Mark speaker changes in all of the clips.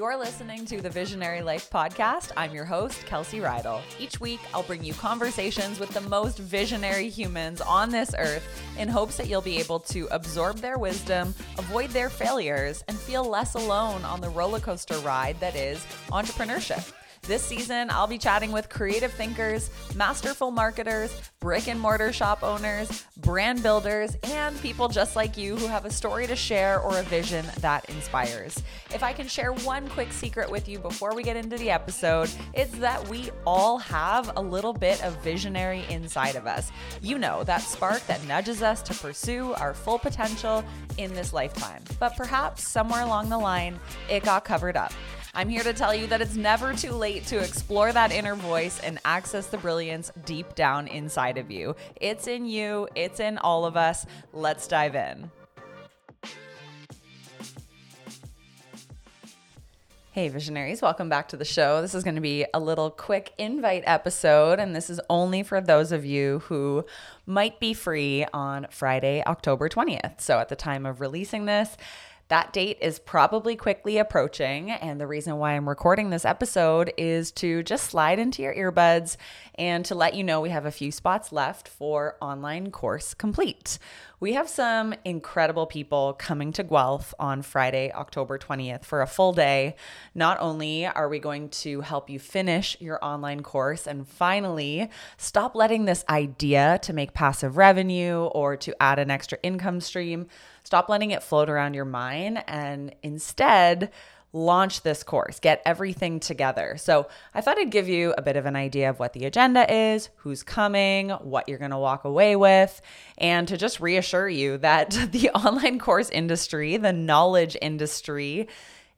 Speaker 1: You're listening to the Visionary Life podcast. I'm your host, Kelsey Reidl. Each week, I'll bring you conversations with the most visionary humans on this earth in hopes that you'll be able to absorb their wisdom, avoid their failures, and feel less alone on the roller coaster ride that is entrepreneurship. This season, I'll be chatting with creative thinkers, masterful marketers, brick and mortar shop owners, brand builders, and people just like you who have a story to share or a vision that inspires. If I can share one quick secret with you before we get into the episode, it's that we all have a little bit of visionary inside of us. You know, that spark that nudges us to pursue our full potential in this lifetime. But perhaps somewhere along the line, it got covered up. I'm here to tell you that it's never too late to explore that inner voice and access the brilliance deep down inside of you. It's in you, it's in all of us. Let's dive in. Hey, visionaries, welcome back to the show. This is going to be a little quick invite episode, and this is only for those of you who might be free on Friday, October 20th. So, at the time of releasing this, that date is probably quickly approaching. And the reason why I'm recording this episode is to just slide into your earbuds and to let you know we have a few spots left for online course complete. We have some incredible people coming to Guelph on Friday, October 20th for a full day. Not only are we going to help you finish your online course and finally stop letting this idea to make passive revenue or to add an extra income stream Stop letting it float around your mind and instead launch this course, get everything together. So, I thought I'd give you a bit of an idea of what the agenda is, who's coming, what you're going to walk away with, and to just reassure you that the online course industry, the knowledge industry,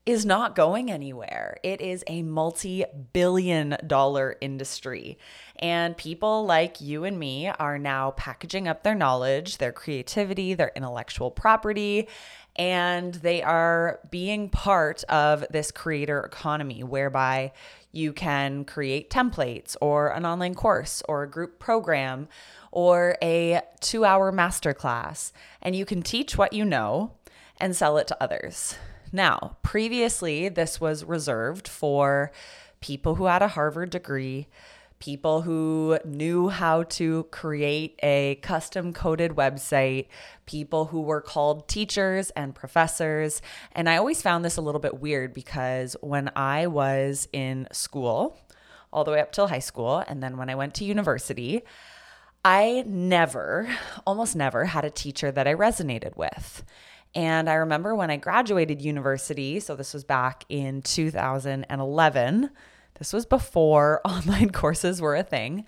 Speaker 1: is not going anywhere. It is a multi billion dollar industry. And people like you and me are now packaging up their knowledge, their creativity, their intellectual property, and they are being part of this creator economy whereby you can create templates or an online course or a group program or a two hour masterclass, and you can teach what you know and sell it to others. Now, previously, this was reserved for people who had a Harvard degree, people who knew how to create a custom coded website, people who were called teachers and professors. And I always found this a little bit weird because when I was in school, all the way up till high school, and then when I went to university, I never, almost never, had a teacher that I resonated with. And I remember when I graduated university, so this was back in 2011, this was before online courses were a thing.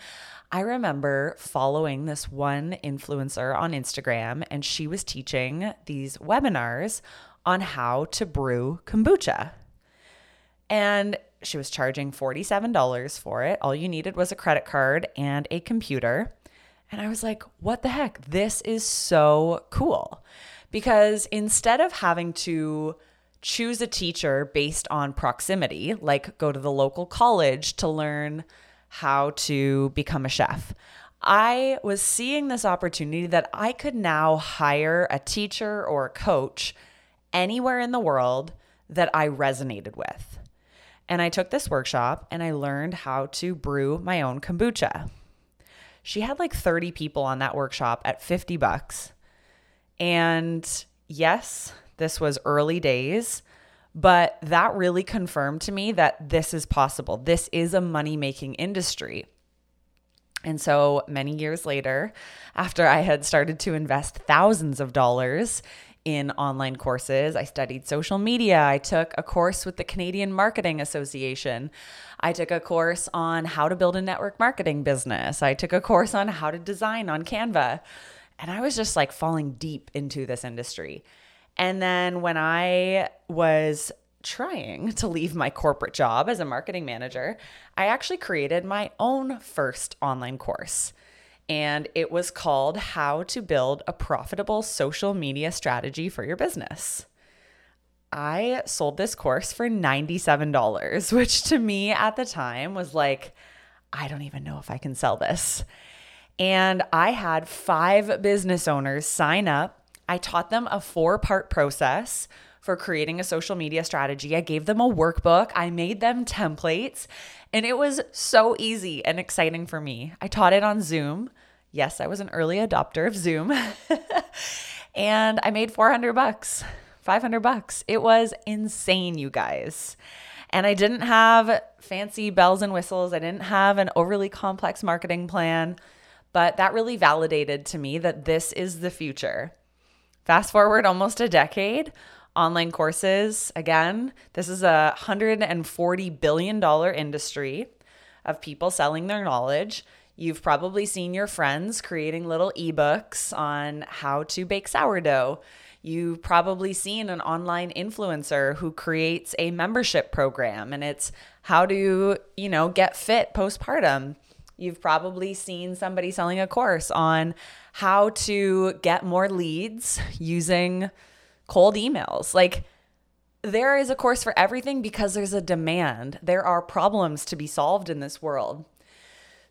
Speaker 1: I remember following this one influencer on Instagram, and she was teaching these webinars on how to brew kombucha. And she was charging $47 for it. All you needed was a credit card and a computer. And I was like, what the heck? This is so cool because instead of having to choose a teacher based on proximity, like go to the local college to learn how to become a chef, I was seeing this opportunity that I could now hire a teacher or a coach anywhere in the world that I resonated with. And I took this workshop and I learned how to brew my own kombucha. She had like 30 people on that workshop at 50 bucks. And yes, this was early days, but that really confirmed to me that this is possible. This is a money making industry. And so many years later, after I had started to invest thousands of dollars in online courses, I studied social media. I took a course with the Canadian Marketing Association. I took a course on how to build a network marketing business. I took a course on how to design on Canva. And I was just like falling deep into this industry. And then when I was trying to leave my corporate job as a marketing manager, I actually created my own first online course. And it was called How to Build a Profitable Social Media Strategy for Your Business. I sold this course for $97, which to me at the time was like, I don't even know if I can sell this. And I had five business owners sign up. I taught them a four part process for creating a social media strategy. I gave them a workbook, I made them templates, and it was so easy and exciting for me. I taught it on Zoom. Yes, I was an early adopter of Zoom. and I made 400 bucks, 500 bucks. It was insane, you guys. And I didn't have fancy bells and whistles. I didn't have an overly complex marketing plan, but that really validated to me that this is the future. Fast forward almost a decade, online courses, again, this is a $140 billion industry of people selling their knowledge. You've probably seen your friends creating little ebooks on how to bake sourdough. You've probably seen an online influencer who creates a membership program and it's how to, you know, get fit postpartum. You've probably seen somebody selling a course on how to get more leads using cold emails. Like, there is a course for everything because there's a demand. There are problems to be solved in this world.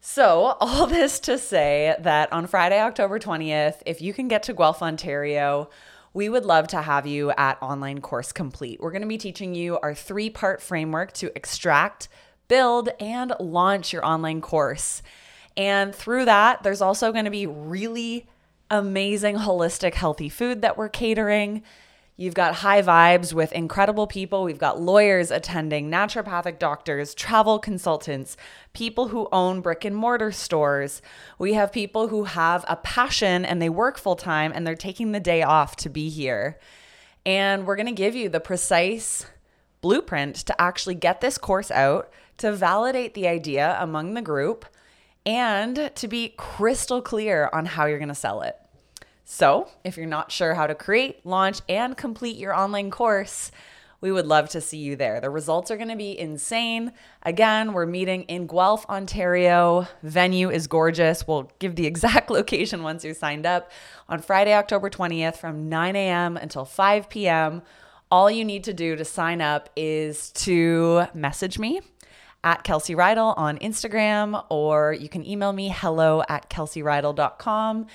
Speaker 1: So, all this to say that on Friday, October 20th, if you can get to Guelph, Ontario, we would love to have you at Online Course Complete. We're going to be teaching you our three part framework to extract, build, and launch your online course. And through that, there's also going to be really amazing, holistic, healthy food that we're catering. You've got high vibes with incredible people. We've got lawyers attending, naturopathic doctors, travel consultants, people who own brick and mortar stores. We have people who have a passion and they work full time and they're taking the day off to be here. And we're going to give you the precise blueprint to actually get this course out, to validate the idea among the group, and to be crystal clear on how you're going to sell it. So, if you're not sure how to create, launch, and complete your online course, we would love to see you there. The results are going to be insane. Again, we're meeting in Guelph, Ontario. Venue is gorgeous. We'll give the exact location once you're signed up on Friday, October 20th from 9 a.m. until 5 p.m. All you need to do to sign up is to message me at Kelsey Reidl on Instagram, or you can email me hello at kelseyreidl.com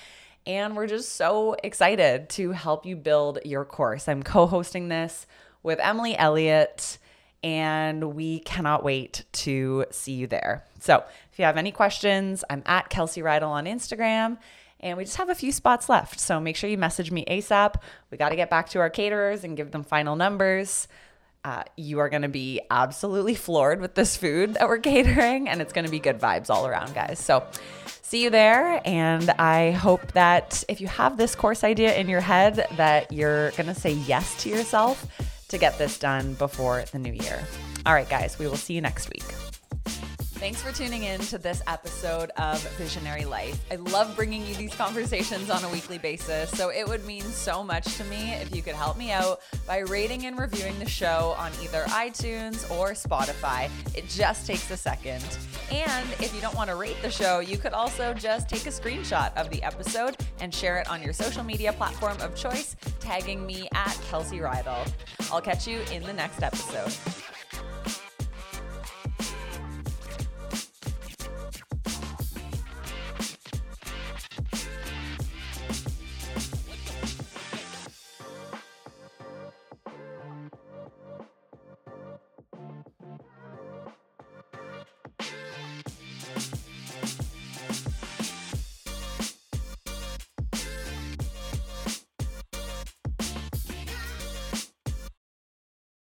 Speaker 1: and we're just so excited to help you build your course. I'm co hosting this with Emily Elliot, and we cannot wait to see you there. So if you have any questions, I'm at Kelsey Reidl on Instagram. And we just have a few spots left. So make sure you message me ASAP. We got to get back to our caterers and give them final numbers. Uh, you are going to be absolutely floored with this food that we're catering, and it's going to be good vibes all around, guys. So see you there. And I hope that if you have this course idea in your head, that you're going to say yes to yourself to get this done before the new year. All right, guys, we will see you next week. Thanks for tuning in to this episode of Visionary Life. I love bringing you these conversations on a weekly basis, so it would mean so much to me if you could help me out by rating and reviewing the show on either iTunes or Spotify. It just takes a second. And if you don't want to rate the show, you could also just take a screenshot of the episode and share it on your social media platform of choice, tagging me at Kelsey Reidl. I'll catch you in the next episode.